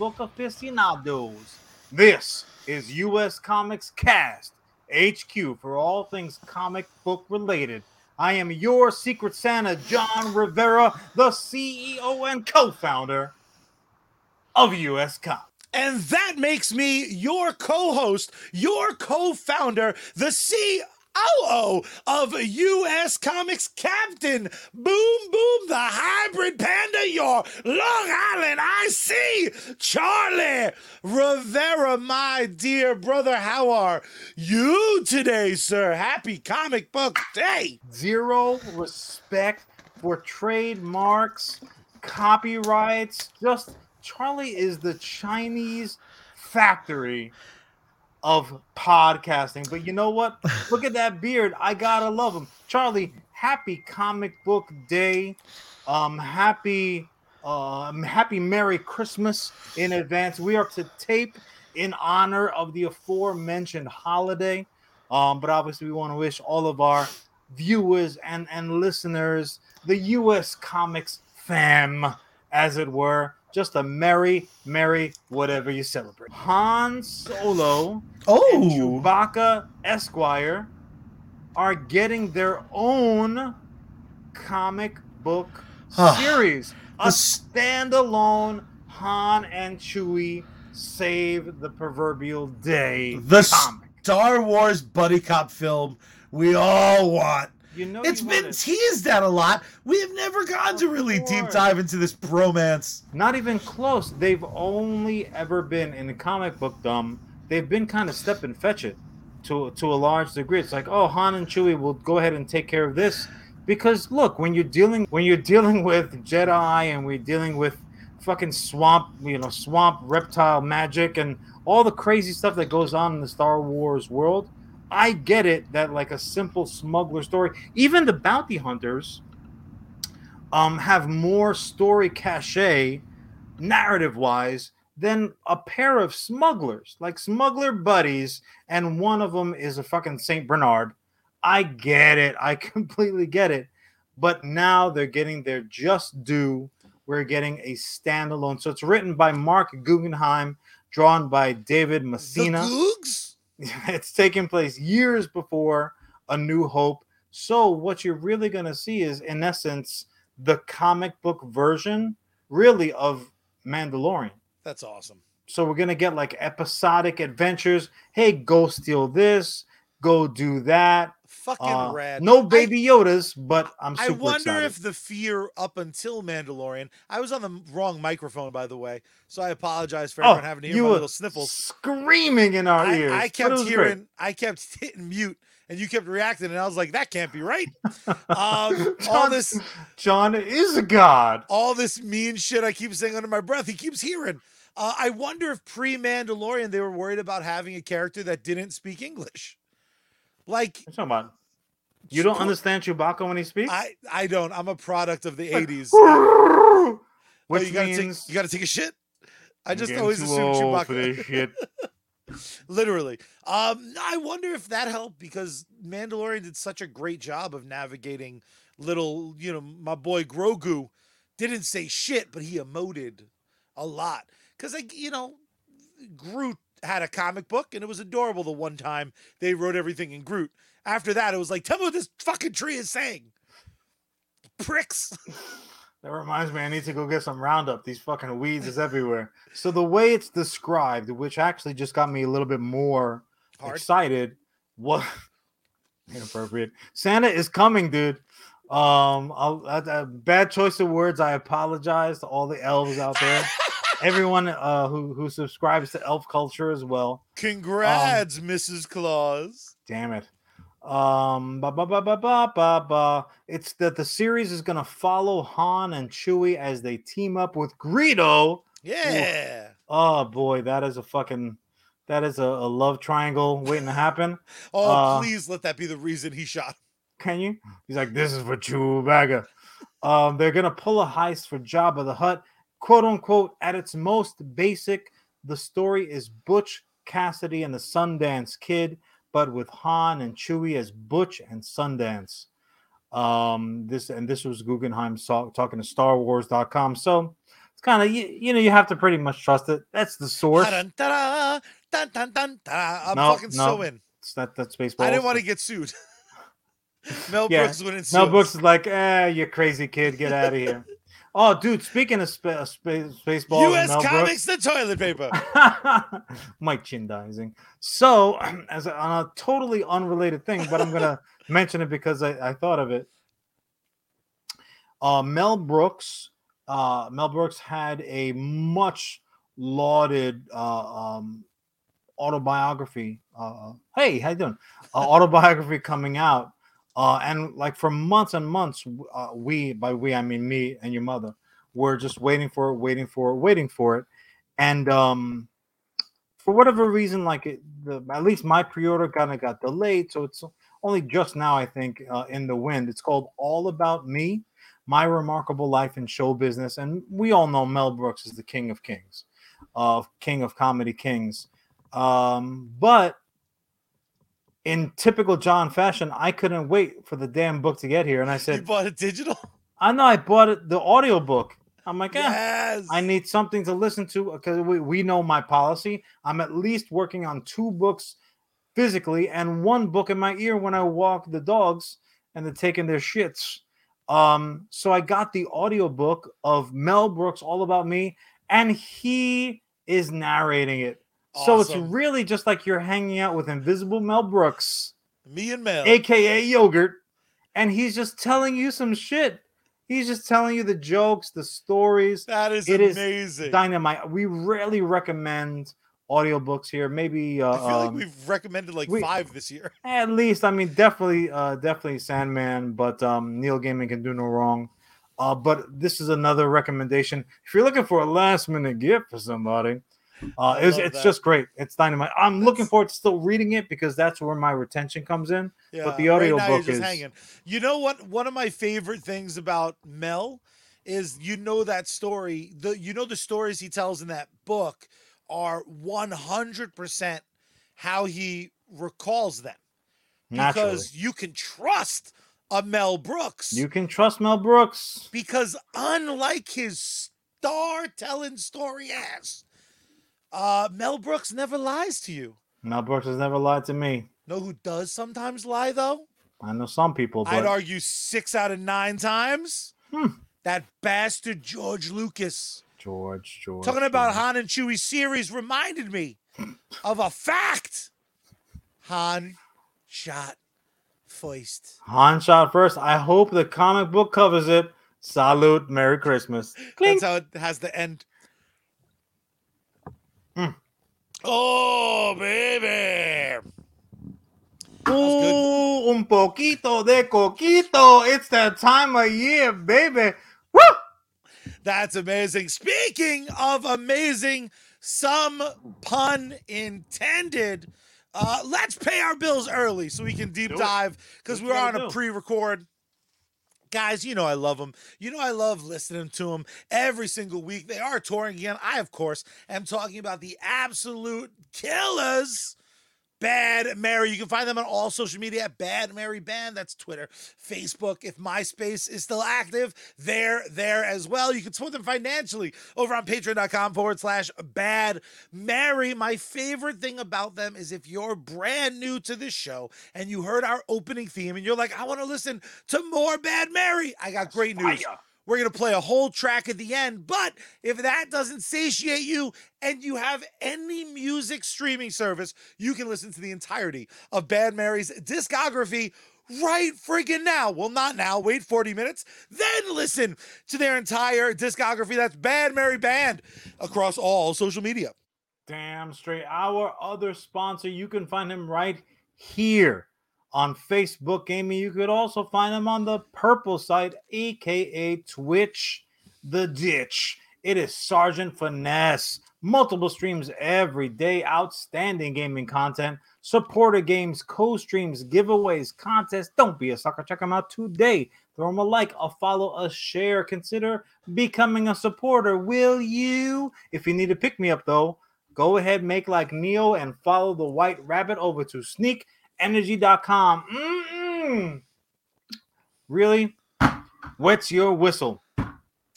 book aficionados. This is U.S. Comics Cast HQ for all things comic book related. I am your Secret Santa, Jon Rivera, the CEO and co-founder of U.S. Comics. And that makes me your co host, your co founder, the COO of US Comics Captain. Boom, boom, the hybrid panda, your Long Island I see Charlie Rivera, my dear brother. How are you today, sir? Happy Comic Book Day. Zero respect for trademarks, copyrights, just Charlie is the Chinese factory of podcasting. But you know what? Look at that beard. I gotta love him. Charlie, happy comic book day. Um, happy um, happy Merry Christmas in advance. We are to tape in honor of the aforementioned holiday. Um, but obviously we want to wish all of our viewers and, and listeners, the US comics fam, as it were, just a merry, merry whatever you celebrate. Han Solo Oh. and Chewbacca Esquire are getting their own comic book ah. series. A standalone Han and Chewie save the proverbial day. The comic. Star Wars buddy cop film we all want. You know It's you been want it. teased at a lot. We have never gone to really deep dive into this bromance. Not even close. They've only ever been in the comic book dumb. They've been kind of step and fetch it to to a large degree. It's like, oh, Han and Chewie will go ahead and take care of this because look, when you're dealing when you're dealing with Jedi and we're dealing with fucking swamp, you know, swamp reptile magic and all the crazy stuff that goes on in the Star Wars world. I get it that like a simple smuggler story, even the bounty hunters um have more story cachet narrative wise than a pair of smugglers, like smuggler buddies, and one of them is a fucking Saint Bernard. I get it. I completely get it. But now they're getting their just due. We're getting a standalone. So it's written by Marc Guggenheim, drawn by David Messina The Googs? it's taking place years before A New Hope. So what you're really going to see is, in essence, the comic book version, really, of Mandalorian. That's awesome. So we're gonna get like episodic adventures. Hey, go steal this, go do that. Fucking Uh, rad. no I- baby Yodas, but I'm I wonder excited. if the fear up until Mandalorian. I was on the wrong microphone, by the way, so I apologize for Oh, everyone having to hear my little sniffles. screaming in our I, ears. I kept was great. hearing, I kept hitting mute, and you kept reacting, and I was like, "That can't be right." Um, all Jon- this, Jon is a god. all this mean shit I keep saying under my breath, he keeps hearing. Uh, I wonder if pre-Mandalorian they were worried about having a character that didn't speak English. Like talking about? You don't understand Chewbacca when he speaks? I, I don't. I'm a product of the '80s. Which oh, you gotta means take, you gotta take a shit. I just always assume assumed old for Chewbacca. Literally. Um, I wonder if that helped because Mandalorian did such a great job of navigating little, you know, my boy Grogu didn't say shit, but he emoted a lot. Cause like, you know, Groot had a comic book and it was adorable the one time they wrote everything in Groot. After that, it was like, tell me what this fucking tree is saying. Pricks. That reminds me, I need to go get some Roundup. These fucking weeds is everywhere. So the way it's described, which actually just got me a little bit more Hard. excited, what inappropriate. Santa is coming, dude. Um, I'll, uh, uh, bad choice of words. I apologize to all the elves out there, everyone uh, who who subscribes to elf culture as well. Congrats, Mrs. Claus. Damn it. Um, ba ba ba ba ba ba ba. It's that the series is gonna follow Han and Chewie as they team up with Greedo. Yeah. Oh boy, that is a fucking that is a, a love triangle waiting to happen. Oh, Uh, please let that be the reason he shot. Can you? He's like, this is for Chewbacca. Um, they're gonna pull a heist for Jabba the Hutt, quote unquote. At its most basic, the story is Butch Cassidy and the Sundance Kid, but with Han and Chewie as Butch and Sundance. Um, this and this was Guggenheim so, talking to StarWars.com. So it's kind of you, you know you have to pretty much trust it. That's the source. Dun, dun, dun. I'm No, fucking no. so in. It's not that's baseball. I didn't want to get sued. Mel Yeah, Brooks wouldn't sue Mel us. Brooks is like, eh, you crazy kid, get out of here. oh, dude, speaking of spa- space, and U.S. Comics, the toilet paper. Brooks, merchandising. So, as a, on a totally unrelated thing, but I'm gonna mention it because I, I thought of it. Uh, Mel Brooks, uh, Mel Brooks had a much lauded uh, um, autobiography. Uh, hey, how you doing? Uh, autobiography coming out, uh, and like for months and months, uh, we by we I mean me and your mother were just waiting for it, waiting for it, waiting for it, and um, for whatever reason, like it, the at least my pre-order kind of got delayed, so it's only just now I think uh, in the wind. It's called All About Me. My Remarkable Life in Show Business. And we all know Mel Brooks is the king of kings, of king of comedy kings. Um, but in typical Jon fashion, I couldn't wait for the damn book to get here. And I said, You bought it digital? I know I bought it, the audio book. I'm like, eh, Yes. I need something to listen to because we, we know my policy. I'm at least working on two books physically and one book in my ear when I walk the dogs and they're taking their shits. Um, so I got the audio book of Mel Brooks, All About Me, and he is narrating it. So it's really just like you're hanging out with Invisible Mel Brooks, Me and Mel. aka Yogurt, and he's just telling you some shit. He's just telling you the jokes, the stories, that is it is amazing. dynamite. We rarely recommend audiobooks here. Maybe uh, I feel like um, we've recommended like we- five this year. at least I mean definitely uh definitely Sandman, but um Neil Gaiman can do no wrong. Uh but this is another recommendation. If you're looking for a last minute gift for somebody, uh it's, it's that. just great. It's dynamite. I'm looking forward to still reading it because that's where my retention comes in. Yeah, the audio right book is- hanging. You know what? One of my favorite things about Mel is you know that story. The you know the stories he tells in that book are 100% how he recalls them Naturally. because you can trust a Mel Brooks You can trust Mel Brooks. because unlike his star telling story ass, uh, Mel Brooks never lies to you. Mel Brooks has never lied to me. Know who does sometimes lie though? I know some people, I'd argue six out of nine times. Hmm. That bastard George Lucas George, George. talking about George. Han and Chewie series reminded me of a fact. Han shot first. Han shot first. I hope the comic book covers it. Salute. Merry Christmas. Clink. That's how it has the end. Mm. Oh baby! Ooh, un poquito de coquito. It's that time of year, baby. Woo! That's amazing. Speaking of amazing, some pun intended. Uh, let's pay our bills early so we can deep dive because That's we're on a pre-record. Guys, you know I love them. You know I love listening to them every single week. They are touring again. I, of course, am talking about the absolute killers. Bad Mary. You can find them on all social media at Bad Mary Band. That's Twitter, Facebook. If MySpace is still active, they're there as well. You can support them financially over on patreon.com forward slash Bad Mary. My favorite thing about them is if you're brand new to this show and you heard our opening theme and you're like, I want to listen to more Bad Mary, I got great news. Fire. We're going to play a whole track at the end. But if that doesn't satiate you and you have any music streaming service, you can listen to the entirety of Bad Mary's discography right friggin' now. Well, not now. Wait 40 minutes. Then listen to their entire discography. That's Bad Mary Band across all social media. Damn straight. Our other sponsor, you can find him right here on Facebook Gaming. You could also find them on the purple site, aka Twitch the Ditch. It is Sergeant Finesse. Multiple streams every day, outstanding gaming content, supporter games, co-streams, giveaways, contests. Don't be a sucker. Check him out today. Throw him a like, a follow, a share. Consider becoming a supporter. Will you? If you need to pick me up though, go ahead, make like Neo and follow the white rabbit over to sneakenergy.com. Mm-mm. really What's your whistle.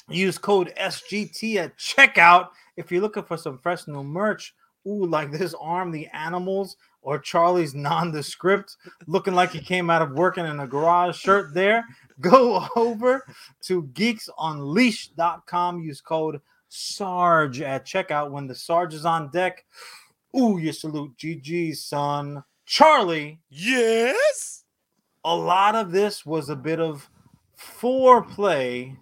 Use code SGT at checkout if you're looking for some fresh new merch. Ooh, like this arm, the animals, or Charlie's nondescript, looking like he came out of working in a garage shirt there. Go over to geeksunleashed.com. Use code Sarge at checkout when the Sarge is on deck. Ooh, you salute GG, son. Charlie, Yes. a lot of this was a bit of foreplay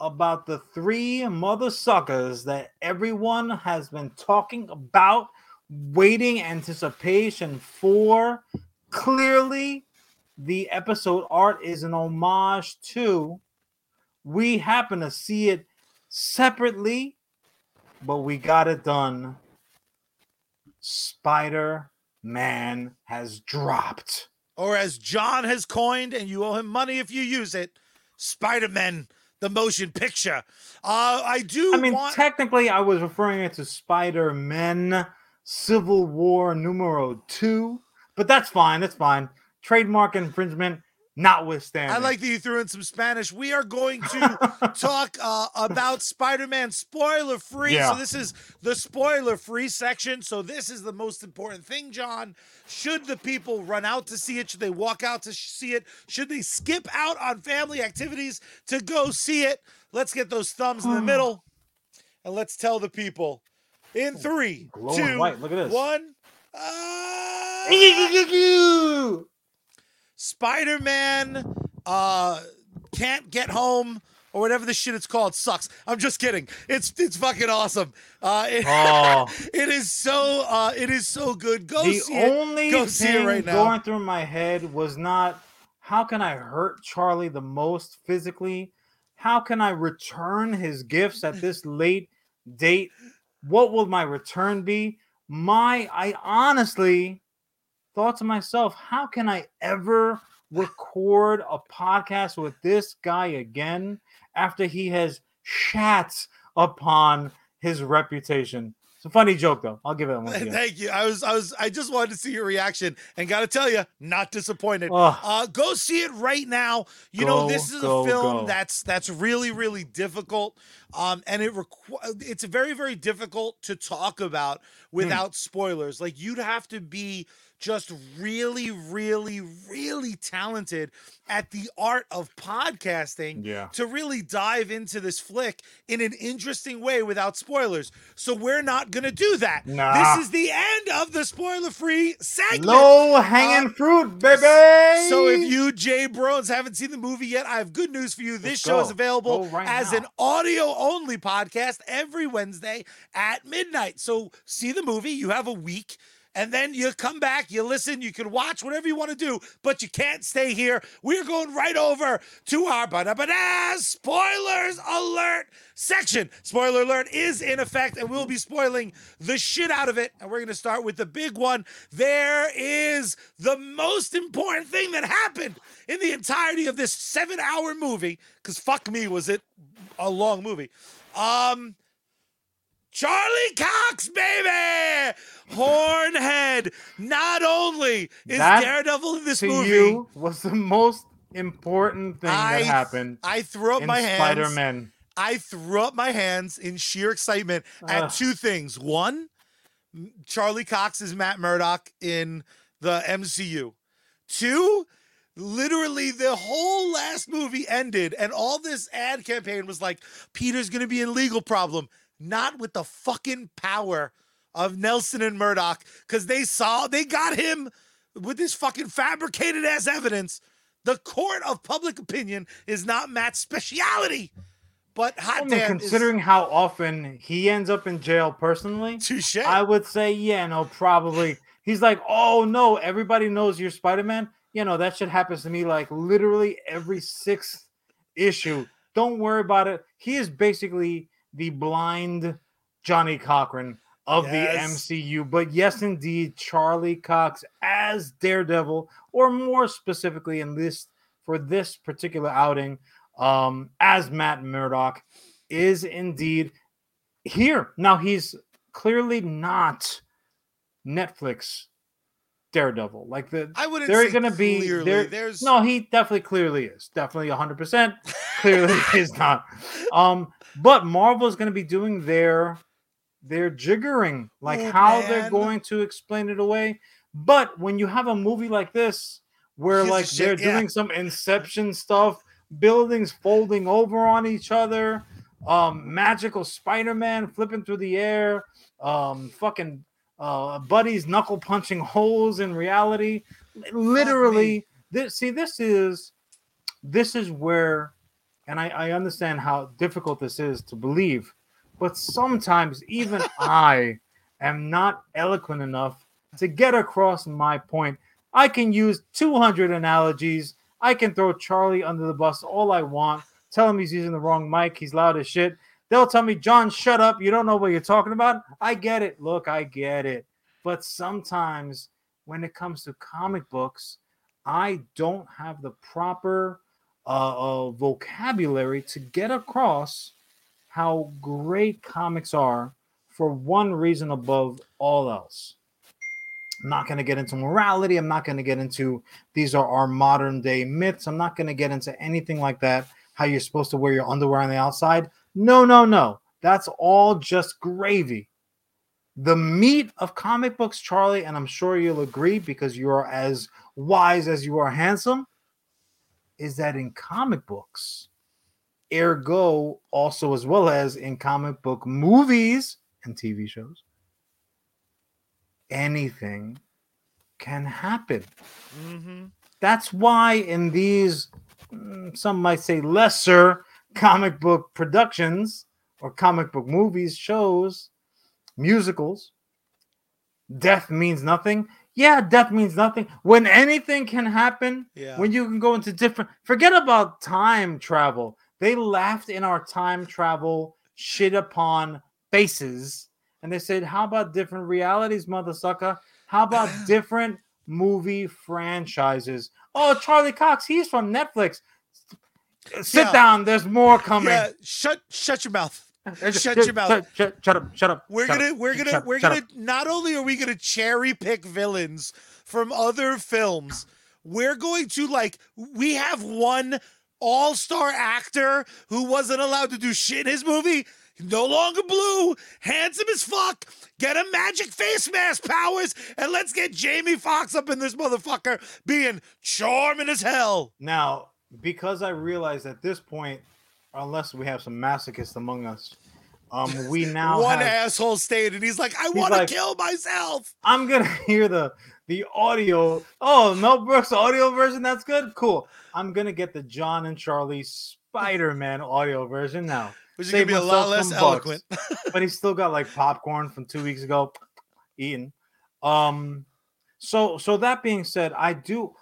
about the three mother suckers that everyone has been talking about, waiting anticipation for. Clearly, the episode art is an homage to. We happen to see it separately, but we got it done. Spider Man has dropped. Or as Jon has coined, and you owe him money if you use it, Spider Man, the motion picture. Uh, I do I mean, want. technically, I was referring it to Spider Man Civil War numero two, but that's fine. That's fine. Trademark infringement notwithstanding. I like that you threw in some Spanish. We are going to talk uh, about Spider-Man spoiler free. Yeah. So this is the spoiler free section. So this is the most important thing, Jon. Should the people run out to see it? Should they walk out to see it? Should they skip out on family activities to go see it? Let's get those thumbs in the middle, and let's tell the people in three, glowing two, white. Look at this. one. Uh, Spider Spider-Man uh can't get home or whatever the shit it's called sucks. I'm just kidding. It's it's fucking awesome. Uh it, Oh. it is so uh it is so good. Go the see it. only Go see it thing right now. going through my head was not how can I hurt Charlie the most physically? How can I return his gifts at this late date? What will my return be? My I honestly thought to myself, how can I ever record a podcast with this guy again after he has shat upon his reputation? It's a funny joke though. I'll give it one. again. Thank you. I was I was I just wanted to see your reaction and got to tell you, not disappointed. Uh, go see it right now. You know, this is go, a film go. that's that's really really difficult, um, and it requ- it's very very difficult to talk about Hmm. without spoilers. Like you'd have to be just really really really talented at the art of podcasting Yeah. to really dive into this flick in an interesting way without spoilers. So we're not going to do that. Nah. This is the end of the spoiler free segment. Low hanging Uh, fruit, baby. So if you, Jay Brones, haven't seen the movie yet, I have good news for you. This Let's show is available right as now. an audio only podcast every Wednesday at midnight. So see the movie. You have a week. And then you come back, you listen, you can watch whatever you want to do, but you can't stay here. We're going right over to our ba-da-ba-da spoilers alert section. Spoiler alert is in effect, and we'll be spoiling the shit out of it. And we're going to start with the big one. There is the most important thing that happened in the entirety of this seven hour movie, because fuck me, was it a long movie. Um, Charlie Cox, baby! Hornhead. Not only is That, Daredevil in this to movie, you was the most important thing I, that happened I threw up my hands. Spider-Man. I threw up my hands in sheer excitement at Ugh. two things. One, Charlie Cox is Matt Murdock in the MCU. Two, literally the whole last movie ended and all this ad campaign was like, Peter's going to be in legal problem. Not with the fucking power of Nelson and Murdock because they saw, they got him with this fucking fabricated ass evidence. The court of public opinion is not Matt's speciality. But hot I mean, damn, considering how often he ends up in jail personally, touche. I would say, yeah, no, probably. He's like, oh no, everybody knows you're Spider-Man. You know, that shit happens to me like literally every sixth issue. Don't worry about it. He is basically the blind Johnnie Cochran of Yes. the MCU. But yes, indeed, Charlie Cox as Daredevil, or more specifically in this for this particular outing, um, as Matt Murdock, is indeed here. Now he's clearly not Netflix Daredevil. Like the I wouldn't they're say gonna be they're- There's no, he definitely clearly is. Definitely 100%. clearly is not. Um, but Marvel is going to be doing their their jiggering, like Oh, how they're going to explain it away. But when you have a movie like this, where like they're shit, yeah. doing some Inception stuff, buildings folding over on each other, um, magical Spider-Man flipping through the air, um, fucking uh, buddies knuckle punching holes in reality. Literally, this see this is this is where and I, I understand how difficult this is to believe but sometimes even i am not eloquent enough to get across my point. I can use 200 analogies. I can throw charlie under the bus all i want tell him he's using the wrong mic he's loud as shit. They'll tell me john shut up. You don't know what you're talking about. I get it. Look i get it. But sometimes when it comes to comic books I don't have the proper uh, uh, vocabulary to get across how great comics are for one reason above all else. I'm not going to get into morality. I'm not going to get into these are our modern day myths. I'm not going to get into anything like that. How you're supposed to wear your underwear on the outside. No, no, no. That's all just gravy. The meat of comic books, Charlie, and I'm sure you'll agree because you're as wise as you are handsome, is that in comic books, ergo also as well as in comic book movies and TV shows, anything can happen. Mhm. That's why in these, mm, some might say lesser comic book productions or comic book movies, shows, musicals, death means nothing. Yeah, death means nothing. When anything can happen, yeah. when you can go into different, forget about time travel. They laughed in our time travel shit upon faces and they said, How about different realities, mother sucker? How about different movie franchises? Oh, Charlie Cox, he's from Netflix. Sit Yeah. down, there's more coming. yeah, shut shut your mouth. Uh, shut shut- your mouth. Shut, shut, shut up, shut up. We're shut gonna up, we're gonna shut- we're shut gonna up. not only are we gonna cherry pick villains from other films, we're going to like we have one all-star actor who wasn't allowed to do shit in his movie. No longer blue, handsome as fuck. Get a magic face mask powers, and let's get Jamie Foxx up in this motherfucker being charming as hell. Now, because I realize at this point, unless we have some masochists among us, um, we now One have, asshole stayed, and he's like, "I want to like- kill myself." I'm gonna hear the the audio. Oh, Mel Brooks audio version. That's good. Cool. I'm gonna get the Jon and Charlie Spider-Man audio version now. Which is gonna be a lot less eloquent. but he's still got like popcorn from two weeks ago eaten. Um, so so that being said, I do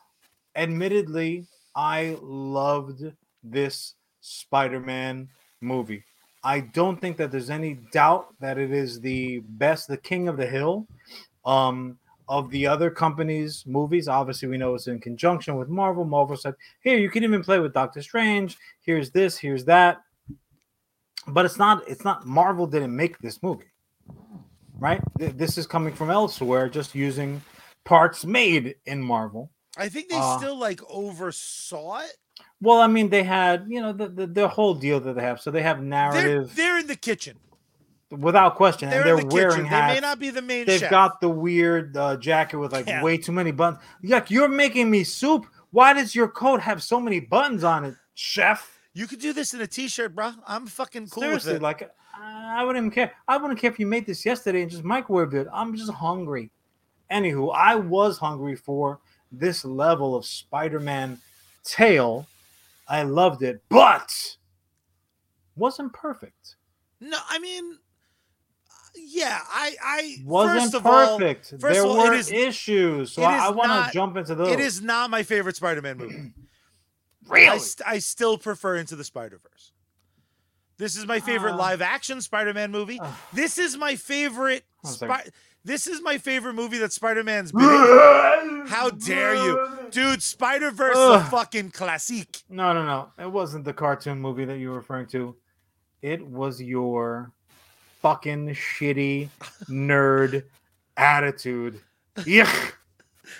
admittedly I loved this Spider-Man movie. I don't think that there's any doubt that it is the best, the king of the hill. Um, of the other companies' movies, obviously we know it's in conjunction with Marvel. Marvel said, "Here, you can even play with Doctor Strange. Here's this, here's that." But it's not. It's not. Marvel didn't make this movie, right? Th- This is coming from elsewhere, just using parts made in Marvel. I think they Uh, still like oversaw it. Well, I mean, they had you know the the, the whole deal that they have. So they have They're, narrative they're in the kitchen. without question, They're, and they're in the wearing kitchen. hats. They may not be the main They've chef. got the weird uh, jacket with like Yeah. way too many buttons. Yuck! You're making me soup. Why does your coat have so many buttons on it, chef? you could do this in a t-shirt, bro. I'm fucking cool Seriously, with it. like I wouldn't even care. I wouldn't care if you made this yesterday and just microwaved it. I'm just hungry. Anywho, I was hungry for this level of Spider-Man tale. I loved it, but wasn't perfect. no, I mean, yeah, I, I Wasn't first of all, perfect. first there of all, were is- issues, so I, I want to jump into those. it is not my favorite Spider-Man movie. I, really. st- I still prefer Into the Spider-Verse. This is my favorite Uh. live-action Spider-Man movie. Ugh. This is my favorite. One Spi- second. This is my favorite movie that Spider-Man's been in. How dare you, dude? Spider Verse is a fucking classic. No, no, no. It wasn't the cartoon movie that you were referring to. It was your fucking shitty nerd attitude. Yeah.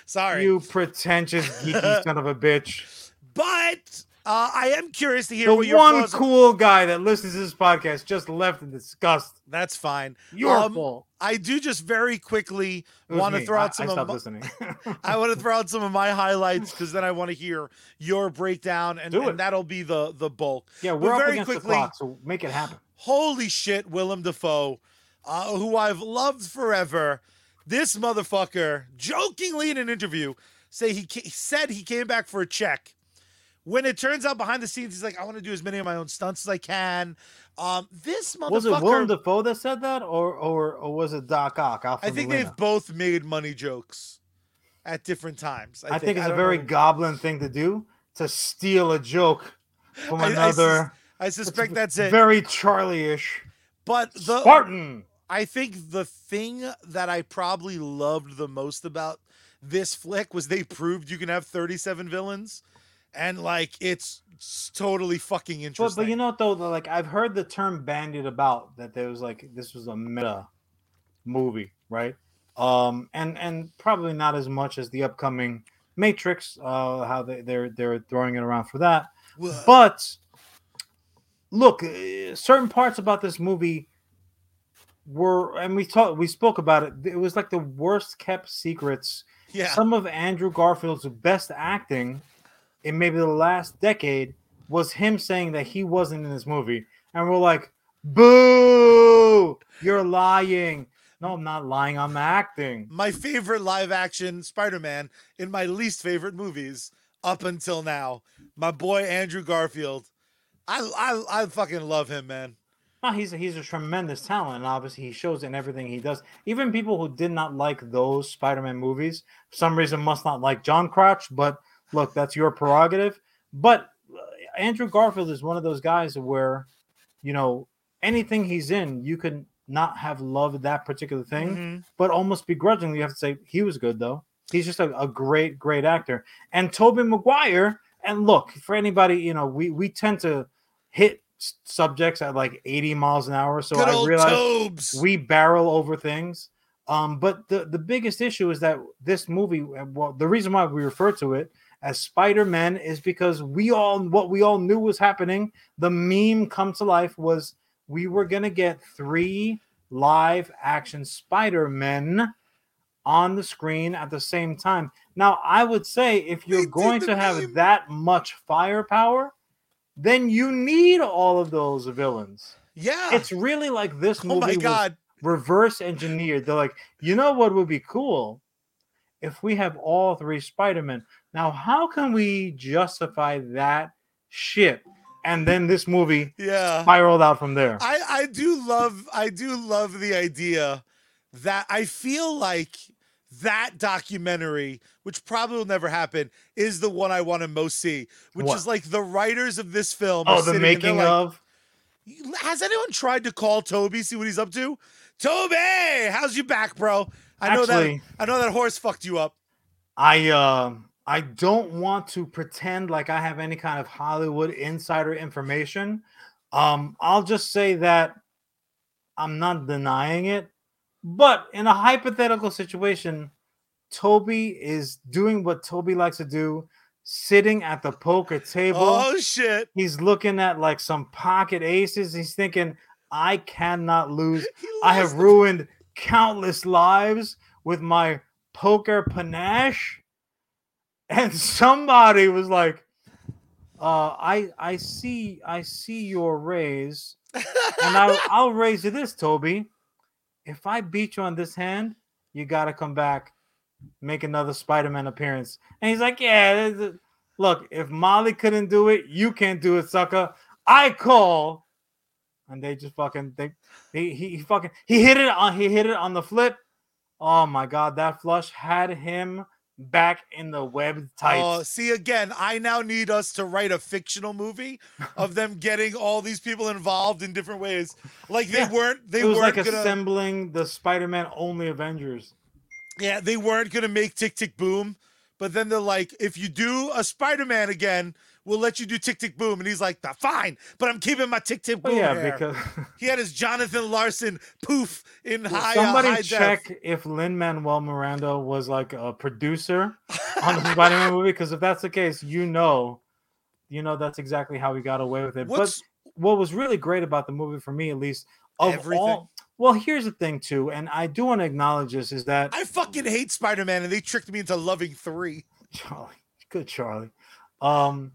Sorry. You pretentious geeky son of a bitch. But uh, I am curious to hear The what your one cool guy that listens to this podcast just left in disgust. That's fine. Your Um, fault. I do just very quickly want to throw I- out some I of stopped my, listening. I want to throw out some of my highlights because then I want to hear your breakdown, and, and that'll be the the bulk. yeah, we're very quickly- clock, so make it happen. Holy shit, Willem Dafoe, uh, who I've loved forever. This motherfucker, jokingly in an interview, say he, ca- he said he came back for a check. When it turns out behind the scenes, he's like, I want to do as many of my own stunts as I can. Um, this motherfucker. Was it Willem Dafoe that said that, or or, or was it Doc Ock? I think they've both made money jokes at different times. I, think, it's I a very know. goblin thing to do to steal a joke from I- I sus- another. I suspect that's it. Very Charlie-ish. But the Spartan. I think the thing that I probably loved the most about this flick was they proved you can have 37 villains and like it's s- totally fucking interesting. but you know what though, like I've heard the term bandied about that there was like this was a meta movie, right? Um, and and probably not as much as the upcoming Matrix, uh, how they, they're they're throwing it around for that. But look, uh, certain parts about this movie were, and we talked, we spoke about it. It was like the worst kept secrets. yeah. Some of Andrew Garfield's best acting in maybe the last decade was him saying that he wasn't in this movie, and we're like, "Boo! You're lying." No, I'm not lying. I'm acting. my favorite live action Spider-Man in my least favorite movies up until now. My boy Andrew Garfield. I I I fucking love him, man. No, he's he's a tremendous talent, and obviously he shows it in everything he does. Even people who did not like those Spider-Man movies, for some reason, must not like John Crotch. But look, that's your prerogative. But uh, Andrew Garfield is one of those guys where, you know, anything he's in, you can not have loved that particular thing, Mhm. but almost begrudgingly, you have to say he was good though. He's just a, a great, great actor. And Tobey Maguire, and look, for anybody, you know, we we tend to hit subjects at like 80 miles an hour. So I realize Tobes. we barrel over things. Um, but the, the biggest issue is that this movie, uh, well, the reason why we refer to it as Spider-Man is because we all what we all knew was happening. The meme come to life was we were gonna get three live action Spider-Men on the screen at the same time. Now, I would say if you're going to have meme. that much firepower, then you need all of those villains. yeah. It's really like this movie oh my was god. reverse engineered. They're like, you know what would be cool if we have all three Spider-Men. Now, how can we justify that shit? And then this movie Yeah. spiraled out from there. I I do love I do love the idea that I feel like that documentary, which probably will never happen, is the one I want to most see. Which What? is like the writers of this film. Oh, the making like, of. Has anyone tried to call Tobey, see what he's up to? Tobey, how's your back, bro? I know Actually- that I know that horse fucked you up. I uh, I don't want to pretend like I have any kind of Hollywood insider information. Um, I'll just say that I'm not denying it, but in a hypothetical situation, Tobey is doing what Tobey likes to do, sitting at the poker table. Oh shit. He's looking at like some pocket aces. He's thinking, I cannot lose. I have ruined countless lives with my poker panache. And somebody was like, uh, I I see I see your raise, and I'll, I'll raise you this, Tobey. If I beat you on this hand, you gotta come back, make another Spider-Man appearance. And he's like, Yeah, look, if Molly couldn't do it, you can't do it, sucker. I call. And they just fucking they he, he fucking he hit it on he hit it on the flip. Oh my god, that flush had him back in the web tights. Oh, see again, I now need us to write a fictional movie of them getting all these people involved in different ways. Like they Yeah, weren't they it was weren't like gonna assembling the Spider-Man only Avengers. Yeah, they weren't gonna make Tick Tick Boom, but then they're like, if you do a Spider-Man again, we'll let you do Tick Tick Boom, and he's like, fine, but I'm keeping my Tick Tick Oh, Boom. yeah, hair." because he had his Jonathan Larson poof in high. uh, somebody high check if Lin Manuel Miranda was like a producer on the Spider-Man movie. Because if that's the case, you know, you know that's exactly how he got away with it. What's But what was really great about the movie for me, at least, of Everything. all. Well, here's the thing too, and I do want to acknowledge this: is that I fucking hate Spider-Man, and they tricked me into loving three. Charlie, good Charlie, um,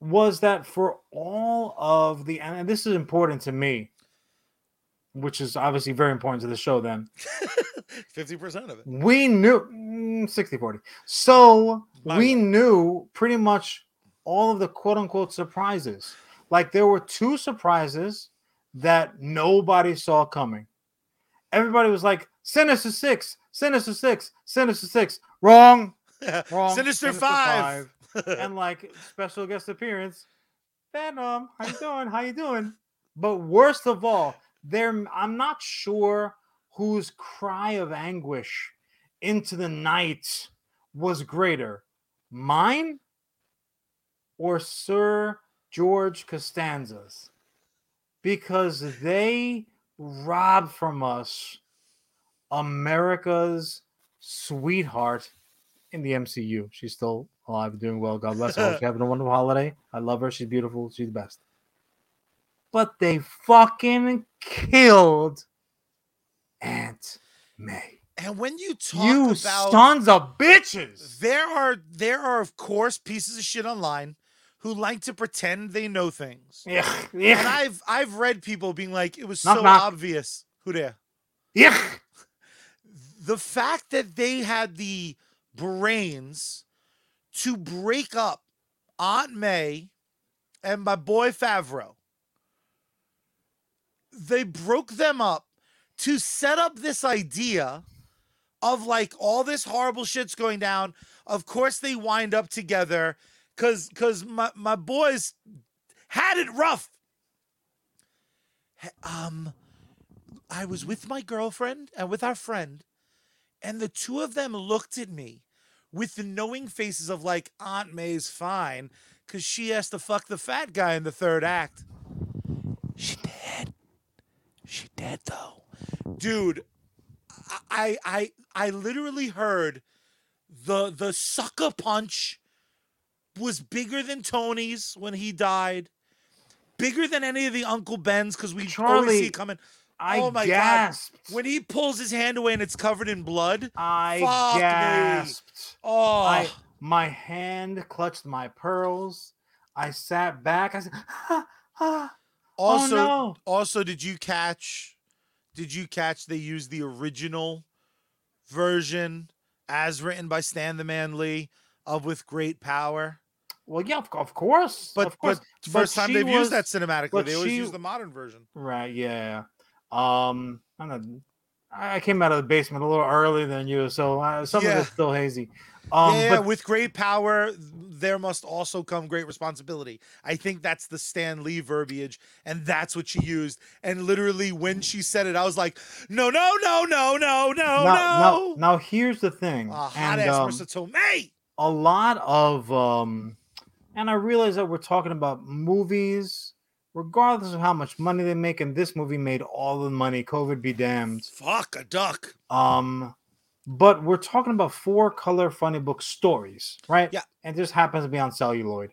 was that for all of the, and this is important to me, which is obviously very important to the show. Then Fifty percent of it. we knew mm, 60 40. So My we way. knew pretty much all of the quote unquote surprises. Like there were two surprises that nobody saw coming. Everybody was like, Sinister Six, Sinister Six, Sinister Six. Wrong, wrong. Sinister, Five. And like special guest appearance. Venom, how you doing? How you doing? But worst of all, there I'm not sure whose cry of anguish into the night was greater, mine or Sir George Costanza's, because they robbed from us America's sweetheart in the MCU. She's still alive doing well. God bless her. She's having a wonderful holiday. I love her. She's beautiful. She's the best. But they fucking killed Aunt May. and when you talk You about sons of bitches. there are there are of course pieces of shit online who like to pretend they know things. Yeah, And I've I've read people being like, it was Knock, so knock. obvious. Who there? yeah. The fact that they had the brains to break up Aunt May and my boy Favreau. They broke them up to set up this idea of like all this horrible shit's going down. Of course they wind up together cuz cuz my my boys had it rough. Um I was with my girlfriend and with our friend and the two of them looked at me with the knowing faces of like Aunt May's fine cuz she has to fuck the fat guy in the third act. She dead. She dead though. Dude, I I I literally heard the the sucker punch was bigger than Tony's when he died. Bigger than any of the Uncle Ben's because we always see it coming. I Oh my God. gasped. When he pulls his hand away and it's covered in blood. I Fuck me. gasped. Oh, I my hand clutched my pearls. I sat back. I said, ah, ah, also, oh no. also, did you catch? Did you catch they used the original version as written by Stan the Man Lee of "With Great Power"? Well, yeah, of, course. But of course. but first time they've was- used that cinematically. They always she- use the modern version. Right, yeah. Um, I'm not, I came out of the basement a little earlier than you, so uh, some Yeah. of it's still hazy. Um, yeah, but with great power, there must also come great responsibility. I think that's the Stan Lee verbiage, and that's what she used. And literally, when she said it, I was like, "No, no, no, no, no, no, now, now, no!" now here's the thing. Ah, hot and, ass um, Marisa a lot of um and I realize that we're talking about movies, regardless of how much money they make, and this movie made all the money, COVID be damned. Fuck a duck. Um, but we're talking about four color funny book stories, right? Yeah. And this happens to be on celluloid.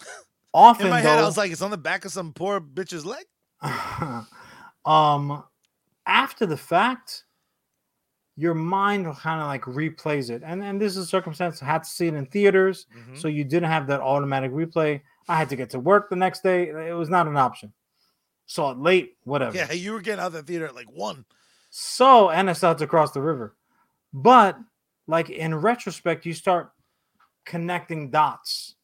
Often In my head, I was like, "It's on the back of some poor bitch's leg." um after the fact your mind kind of like replays it and and this is a circumstance i had to see it in theaters Mm-hmm. so you didn't have that automatic replay i had to get to work the next day. It was not an option. Saw it late whatever. Yeah, you were getting out of the theater at like one. so and it's out to cross the river. But like in retrospect you start connecting dots.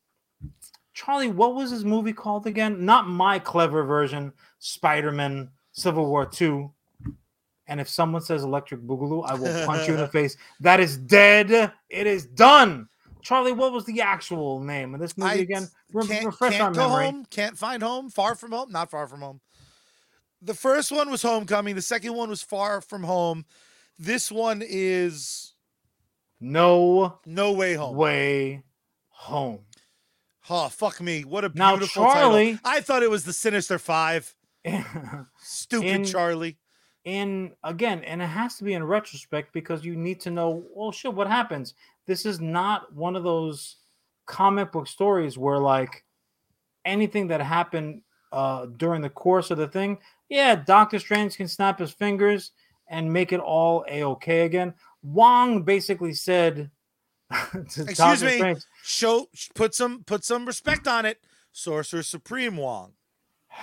Charlie what was his movie called again? Not my clever version spider-man civil war 2 and if someone says electric boogaloo i will punch you in the face. That is dead. It is done charlie what was the actual name of this movie I again Re- can't, refresh can't go memory home. Can't find home. Far from home. Not far from home. The first one was Homecoming. The second one was Far from Home. This one is No No way home. way home. Oh fuck me! What a Now, beautiful Charlie- title. I thought it was the Sinister Five. Stupid In- Charlie. in again, and it has to be in retrospect because you need to know, well, shit, what happens? This is not one of those comic book stories where like anything that happened uh during the course of the thing, yeah, Doctor Strange can snap his fingers and make it all a okay again. Wong basically said to Excuse Doctor me? Strange, Show put some put some respect on it. Sorcerer Supreme Wong.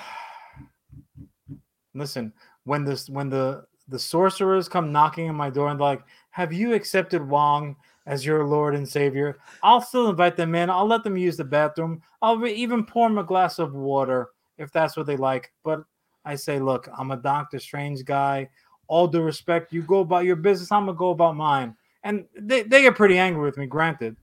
listen when this when the the sorcerers come knocking on my door and like have you accepted wong as your lord and savior. I'll still invite them in. I'll let them use the bathroom. I'll even pour them a glass of water if that's what they like. But i say look i'm a doctor strange guy. All due respect you go about your business i'm gonna go about mine. And they, they get pretty angry with me granted.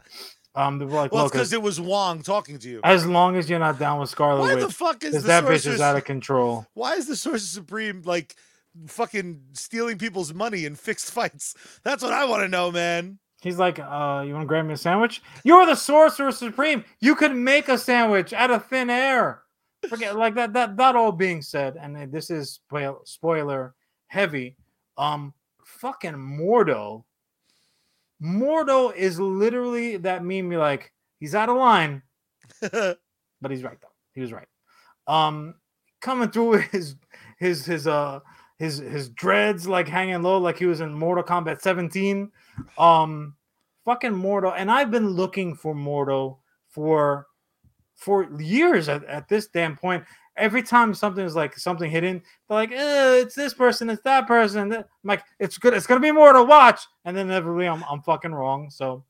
Um they're like Well, because it was Wong talking to you. as long as you're not down with scarlet Why the fuck is the that bitch is out of control. Why is the Sorcerer Supreme like fucking stealing people's money in fixed fights? That's what I want to know, man. He's like, uh, you want to grab me a sandwich? You're the sorcerer supreme. You could make a sandwich out of thin air. Forget like that. That that all being said, and uh, this is spoiler heavy. Um, fucking Mordo. Mordo is literally that meme. You're like, he's out of line, but he's right though. He was right. Um, coming through his his his uh his his dreads like hanging low, like he was in Mortal Kombat 17. Um, fucking Mordo, and I've been looking for Mordo for for years at, at this damn point. Every time something is like something hidden, they're like, eh, "It's this person, it's that person." I'm like, "It's good, it's gonna be Mordo." Watch, and then inevitably, I'm I'm fucking wrong. So,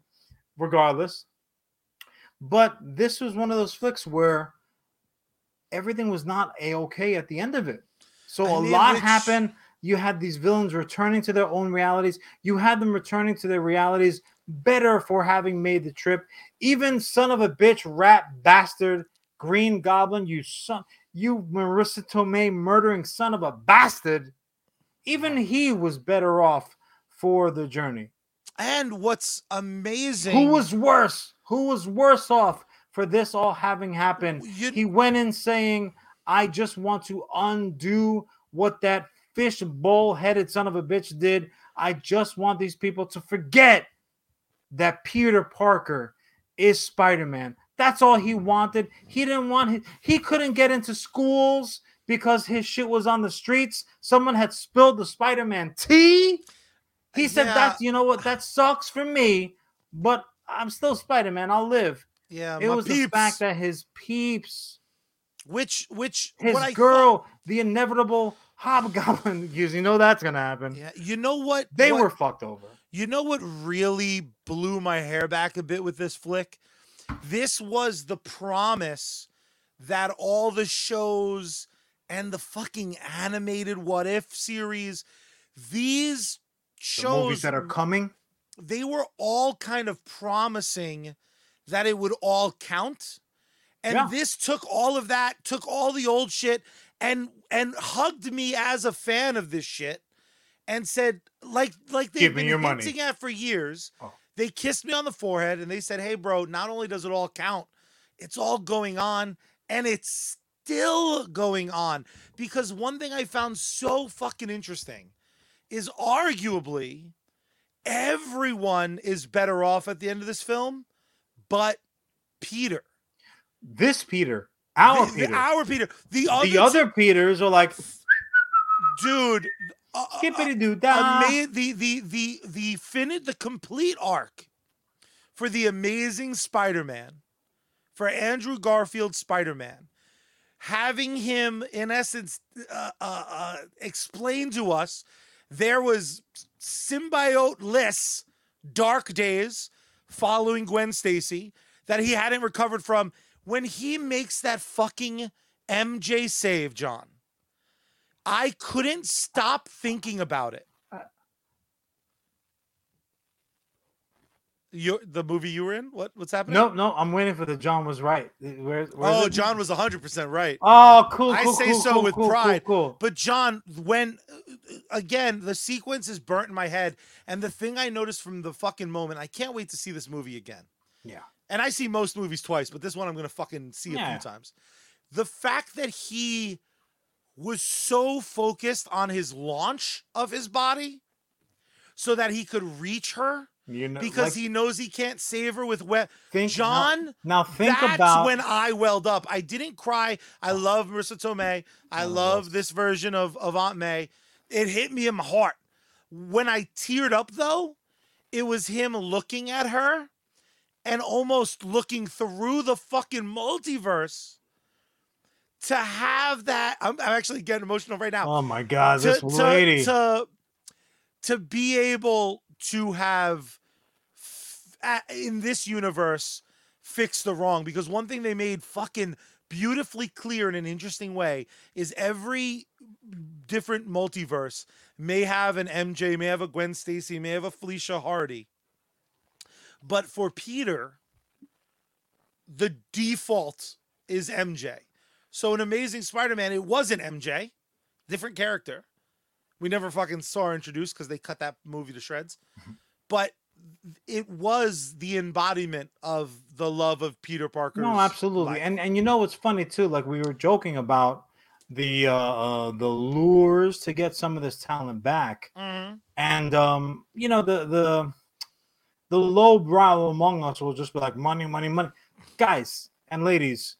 regardless, but this was one of those flicks where everything was not a okay at the end of it. So I a mean, lot which- happened. You had these villains returning to their own realities. You had them returning to their realities better for having made the trip. Even son of a bitch, rat bastard, Green Goblin, you son, you Marisa Tomei murdering son of a bastard. Even he was better off for the journey. and what's amazing Who was worse? Who was worse off for this all having happened? you, He went in saying, I just want to undo what that fish bowl headed son of a bitch did. I just want these people to forget that Peter Parker is Spider Man. That's all he wanted. He didn't want his, he couldn't get into schools because his shit was on the streets. Someone had spilled the Spider Man tea. He said, Yeah. That's, you know what, that sucks for me, but I'm still Spider Man. I'll live. yeah, It was the peeps, fact that his peeps which which his what I thought- girl, the inevitable hobgoblin, because you know that's gonna happen. yeah, you know what They what- were fucked over. You know what really blew my hair back a bit with this flick? This was the promise that all the shows and the fucking animated What If series, these The shows movies that are coming. they were all kind of promising that it would all count. And Yeah. this took all of that, took all the old shit and and hugged me as a fan of this shit and said like like they've Give been your money. at for years. Oh. They kissed me on the forehead and they said, "Hey bro, not only does it all count, it's all going on and it's still going on." Because one thing I found so fucking interesting is arguably everyone is better off at the end of this film, but Peter. This Peter, our the, the- Peter, our Peter. The other, the other Peters are like dude. Uh, skippity doo uh, dah. the the the the fin- the complete arc for the amazing Spider-Man, for Andrew Garfield Spider-Man, having him in essence uh, uh, uh, explain to us there was symbiote-less dark days following Gwen Stacy that he hadn't recovered from when he makes that fucking MJ save, Jon. I couldn't stop thinking about it. Uh, uh. You the movie you were in? What what's happening? No, no, I'm waiting for the Jon was right. Where, where's Oh. Jon was 100% right. Oh, cool. I cool, say cool, so cool, with cool, pride. Cool, cool. But Jon, when again, the sequence is burnt in my head and the thing I noticed from the fucking moment, I can't wait to see this movie again. Yeah. And I see most movies twice, but this one I'm going to fucking see a few times. The fact that he was so focused on his launch of his body so that he could reach her You know, because like, he knows he can't save her with wet think, Jon, Now, now think That's about when I welled up. I didn't cry. I love Marisa Tomei. I love this version of, of Aunt May. It hit me in my heart. When I teared up, though, it was him looking at her and almost looking through the fucking multiverse to have that. I'm, I'm actually getting emotional right now Oh my God, to, this to- lady. to to be able to have in this universe fix the wrong because one thing they made fucking beautifully clear in an interesting way is every different multiverse may have an MJ, may have a Gwen Stacy, may have a Felicia Hardy. But for Peter, the default is MJ. So in Amazing Spider-Man, it wasn't MJ, different character. We never fucking saw her introduced because they cut that movie to shreds. But it was the embodiment of the love of Peter Parker. no, absolutely. life. And and you know what's funny too? Like we were joking about the uh, uh the lures to get some of this talent back. Mhm. and um, you know the the the low brow among us will just be like money, money, money, guys and ladies.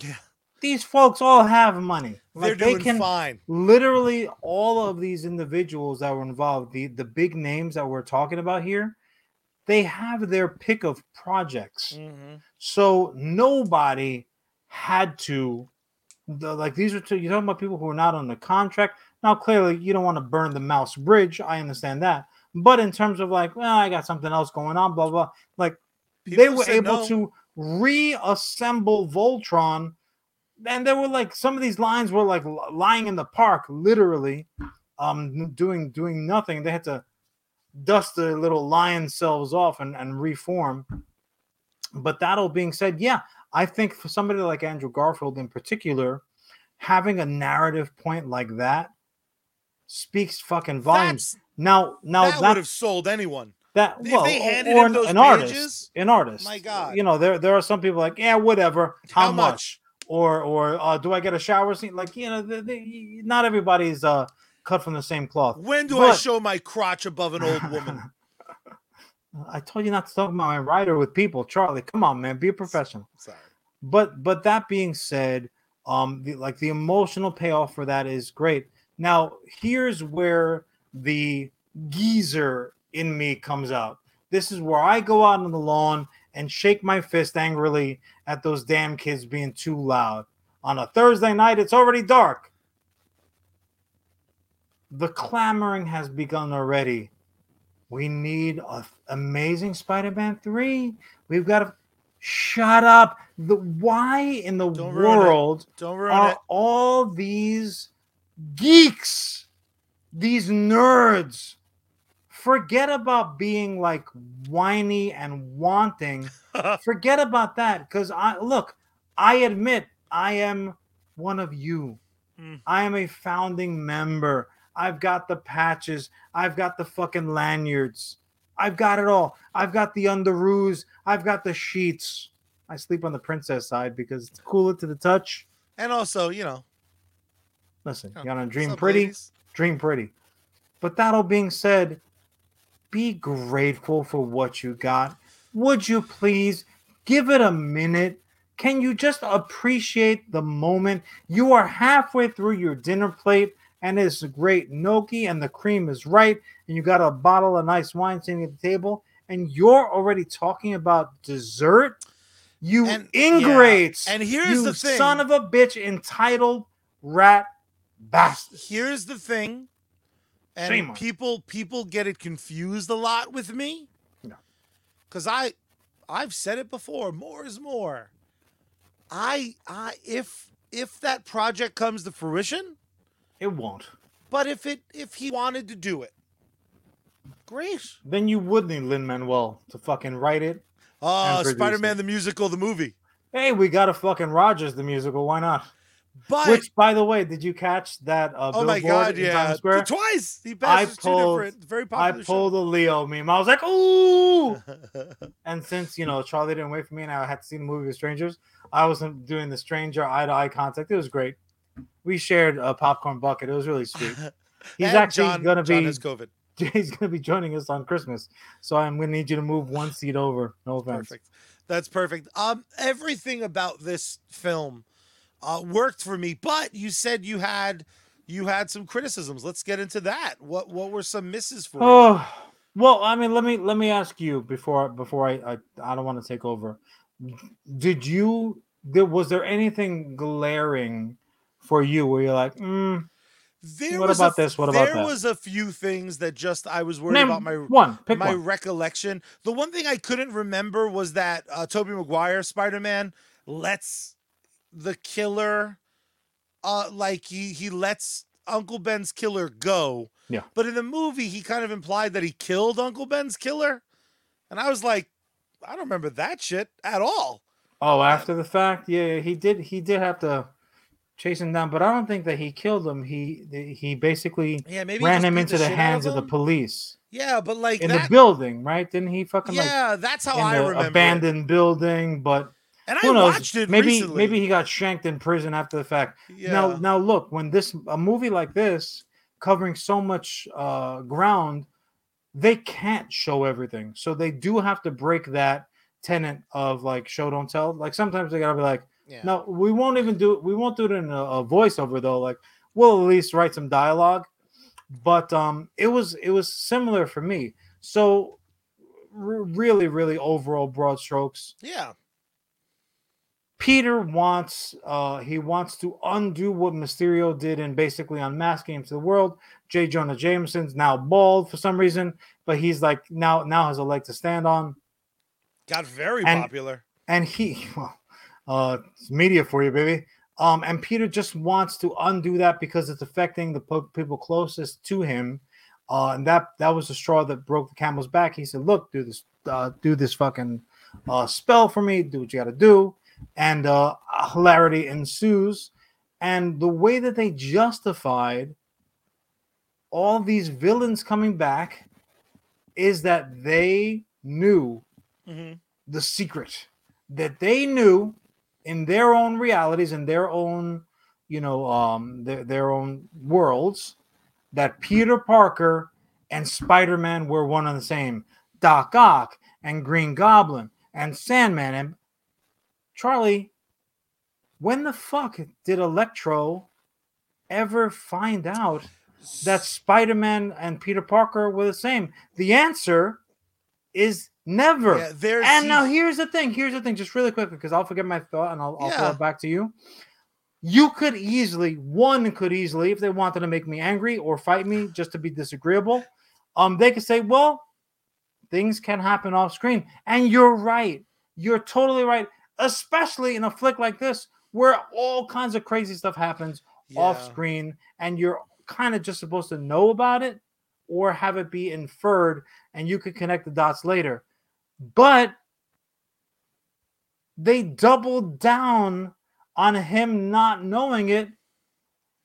Yeah. These folks all have money. they're Like, they doing can fine. literally all of these individuals that were involved, the the big names that we're talking about here, they have their pick of projects. Mhm. So nobody had to the, like these are two you're talking about people who are not on the contract. Now clearly you don't want to burn the mouse bridge. I understand that. But in terms of like, well, I got something else going on, blah blah. Like they were able no. to reassemble Voltron. And there were like some of these lines were like lying in the park, literally, um, doing doing nothing. They had to dust the little lion selves off and, and reform. But that all being said, yeah, I think for somebody like Andrew Garfield in particular, having a narrative point like that speaks fucking volumes. Now, now that that would have sold anyone. that if well, they or- handed or him an, those an artist, an artist. my God. you know there there are some people like yeah, whatever. How, How much? much? Or or uh, do I get a shower scene? Like you know, the, the, not everybody's uh cut from the same cloth. When do I show my crotch above an old woman? I told you not to talk about my writer with people, Charlie. Come on, man, be a professional. Sorry. But but that being said, um, the, like the emotional payoff for that is great. Now here's where the geezer in me comes out. This is where I go out on the lawn and shake my fist angrily at those damn kids being too loud. On a Thursday night, it's already dark. The clamoring has begun already. We need a amazing Spider-Man 3. We've got to shut up. The why in the Don't world are all these geeks, these nerds? Forget about being like whiny and wanting. Forget about that because I look, I admit I am one of you. Mm. I am a founding member. I've got the patches. I've got the fucking lanyards. I've got it all. I've got the underoos. I've got the sheets. I sleep on the princess side because it's cooler to the touch. and also, you know, Listen, you want to dream pretty? ladies? Dream pretty. But that all being said, be grateful for what you got. Would you please give it a minute? Can you just appreciate the moment? You are halfway through your dinner plate and it's a great gnocchi and the cream is right and you got a bottle of nice wine sitting at the table and you're already talking about dessert. You And- yeah, ingrates. and here's the thing. son of a bitch, entitled rat bastard. Here's the thing, and Shame on people people get it confused a lot with me. No. Cause I I've said it before, more is more. I I if if that project comes to fruition, It won't. but if it if he wanted to do it, Great. then you would need Lin Manuel to fucking write it. Uh, Spider Man the musical, the movie. Hey, we got a fucking Rogers the musical. Why not? But Which, by the way, did you catch that? Uh, oh my god, in yeah, Times Square? twice he I passes two pulled- different, very popular. I pulled a Leo meme. I was like, ooh. and since you know Charlie didn't wait for me, and I had to see the movie with strangers, I wasn't doing the stranger eye to eye contact. It was great. We shared a popcorn bucket. It was really sweet. He's actually Jon- gonna Jon be he's gonna be joining us on Christmas. So I'm gonna need you to move one seat over. No offense. Perfect. That's perfect. Um, everything about this film uh, worked for me, but you said you had you had some criticisms. Let's get into that. What what were some misses for you? Oh well, I mean, let me let me ask you before before I I, I don't want to take over. Did you there was there anything glaring for you where you're like, mm, There what was about a, this? What about there that? was a few things that just I was worried name about my one, pick my one. recollection. The one thing I couldn't remember was that uh, Tobey Maguire Spider Man lets the killer, uh, like he he lets Uncle Ben's killer go. Yeah. But in the movie, he kind of implied that he killed Uncle Ben's killer, and I was like, I don't remember that shit at all. Oh, after the fact, yeah, he did. He did have to chase him down, but I don't think that he killed him. He he basically Yeah, maybe ran him into the, out hands of the police Yeah, but like in that. the building, right? Didn't he fucking like yeah, that's how I the remember. it. abandoned building? But And I watched it maybe recently. maybe he got shanked in prison after the fact. yeah. Now now look, when this a movie like this covering so much uh ground, they can't show everything. So they do have to break that tenet of like show don't tell. Like sometimes they gotta be like, yeah. no, we won't even do it. We won't do it in a, a voiceover though. Like we'll at least write some dialogue. But um, it was it was similar for me. So r- really, really overall broad strokes. yeah. Peter wants uh he wants to undo what Mysterio did in basically unmasking him to the world. J. Jonah Jameson's now bald for some reason, but he's like now now has a leg to stand on. Got very And- popular. and he well, uh it's media for you baby um and peter just wants to undo that because it's affecting the po- people closest to him uh and that that was the straw that broke the camel's back he said look do this uh do this fucking uh spell for me do what you got to do and uh hilarity ensues and the way that they justified all these villains coming back is that they knew Mhm. the secret that they knew in their own realities in their own you know um their, their own worlds that peter parker and spider-man were one and the same doc ock and green goblin and sandman and charlie when the fuck did electro ever find out that spider-man and peter parker were the same the answer is never Yeah, there's and now here's the thing. Here's the thing. Just really quickly, because I'll forget my thought and I'll, I'll throw it back to you. You could easily, one could easily, if they wanted to make me angry or fight me just to be disagreeable, um, they could say, "Well, things can happen off screen," and you're right. You're totally right, especially in a flick like this where all kinds of crazy stuff happens off screen, and you're kind of just supposed to know about it or have it be inferred, and you could connect the dots later but they doubled down on him not knowing it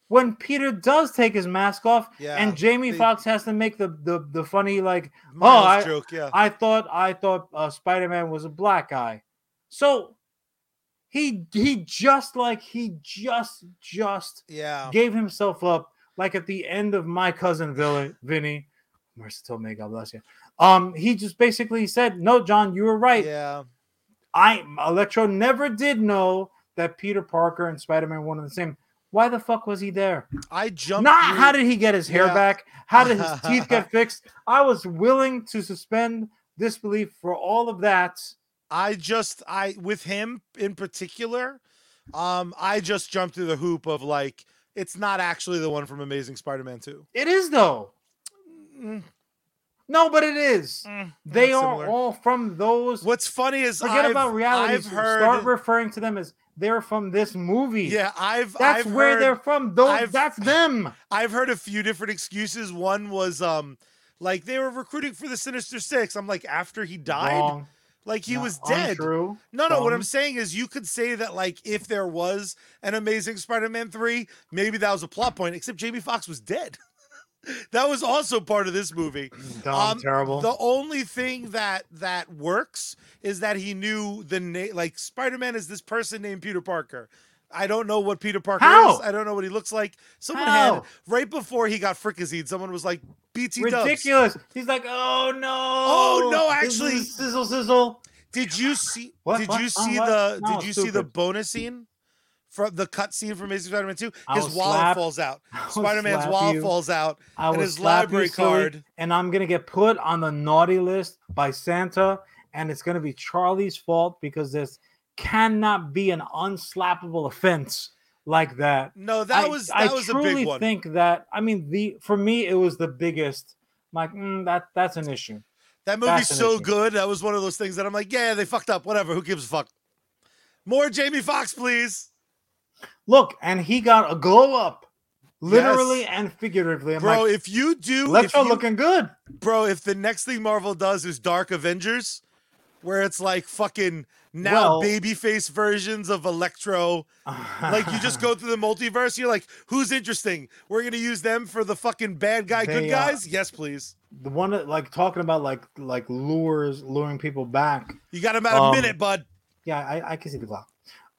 when Peter does take his mask off Yeah, and Jamie they- Foxx has to make the, the the funny like oh I- joke, yeah. I thought I thought uh, Spider-Man was a black guy. So he he just like he just just yeah. gave himself up like at the end of my cousin Villa, Vinny. Mercy told me, God bless you. Um, he just basically said, No, Jon, you were right. Yeah. I Electro never did know that Peter Parker and Spider-Man one and the same. Why the fuck was he there? I jumped Not through- how did he get his hair Yeah. back? How did his teeth get fixed? I was willing to suspend disbelief for all of that. I just I with him in particular, um, I just jumped through the hoop of like it's not actually the one from Amazing Spider-Man 2. It is though. Mm, No, but it is. mm, They are similar. all from those. What's funny is Forget I've, about reality. I've heard Start referring to them as they're from this movie. Yeah, I've That's I've where heard, they're from. Those I've- that's them. I've heard a few different excuses. One was um Like they were recruiting for the Sinister Six. I'm like, after he died, Wrong. Like he Not was dead. Untrue. No, no. What I'm saying is, you could say that like if there was an Amazing Spider-Man three, maybe that was a plot point. Except Jamie Foxx was dead. that was also part of this movie. Dumb, Um, terrible. The only thing that that works is that he knew the name. Like Spider-Man is this person named Peter Parker. I don't know what Peter Parker How? is. I don't know what he looks like. Someone had right before he got fricazine. Someone was like, "BT Dubs." Ridiculous. He's like, oh no. Oh, no, actually- sizzle sizzle. Did you see? What? Did What? you see the? No, did you see the bonus scene? From the cut scene from Amazing Spider-Man 2, his wallet slap- falls out. Spider-Man's wallet you. falls out. I and his library you, silly, card. and I'm gonna get put on the naughty list by Santa, and it's gonna be Charlie's fault because this cannot be an unslappable offense like that. No, that I, was that I was a truly big one. think that I mean the for me it was the biggest. Like mm, that that's an issue. That movie's so issue. good. That was one of those things that I'm like, yeah, they fucked up. Whatever. Who gives a fuck? More Jamie Foxx, please. Look, and he got a glow up, literally Yes. and figuratively. I'm Bro, like, if you do, Electro you- looking good. bro, if the next thing Marvel does is Dark Avengers, where it's like fucking now Well- babyface versions of Electro, like you just go through the multiverse, you're like, who's interesting? We're gonna use them for the fucking bad guy, good They, uh, guys? Yes, please. the one that like talking about like like lures luring people back. You got about a um, minute, bud. Yeah, I, I can see the clock.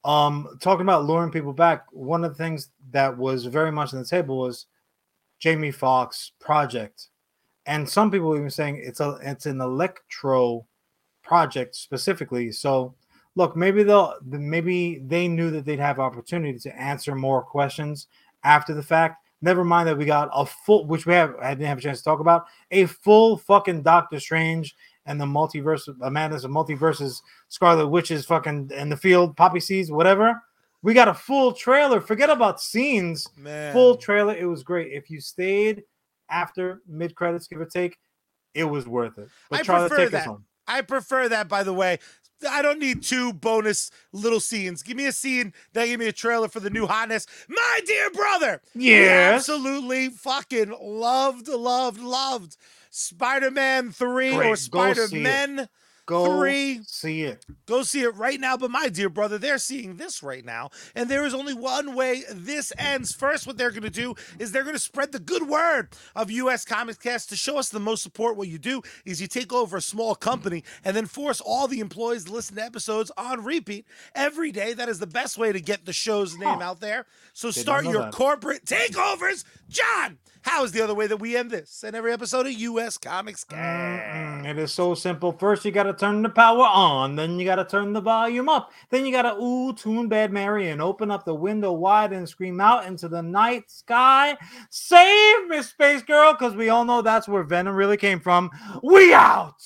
Um, talking about luring people back. One of the things that was very much on the table was Jamie Foxx project, and some people even saying it's a it's an electro project specifically. So look, maybe they'll maybe they knew that they'd have opportunity to answer more questions after the fact. Never mind that we got a full, which we have I didn't have a chance to talk about, a full fucking Doctor Strange and the multiverse, madness of multiverses, Scarlet Witches, fucking in the field, poppy seeds, whatever. We got a full trailer. Forget about scenes. Man. Full trailer. It was great. If you stayed after mid credits, give or take, it was worth it. But I Charlie, prefer that. I prefer that, by the way. I don't need two bonus little scenes. Give me a scene, then give me a trailer for the new hotness. My dear brother, Yeah. Absolutely fucking loved, loved, loved Spider-Man 3 Great. or it. Spider-Man Go 3. see it. Go see it right now. But my dear brother, they're seeing this right now. And there is only one way this ends. First, what they're going to do is they're going to spread the good word of US Comics Cast to show us the most support. What you do is you take over a small company and then force all the employees to listen to episodes on repeat every day. That is the best way to get the show's name Huh. out there. So Did start your that. corporate takeovers. Jon, how is the other way that we end this? And every episode of US Comics Cast. It is so simple. First, you got to turn the power on. Then you got to turn the volume up. Then you got to ooh tune bad Mary and open up the window wide and scream out into the night sky. Save me, space girl, because we all know that's where Venom really came from. We out.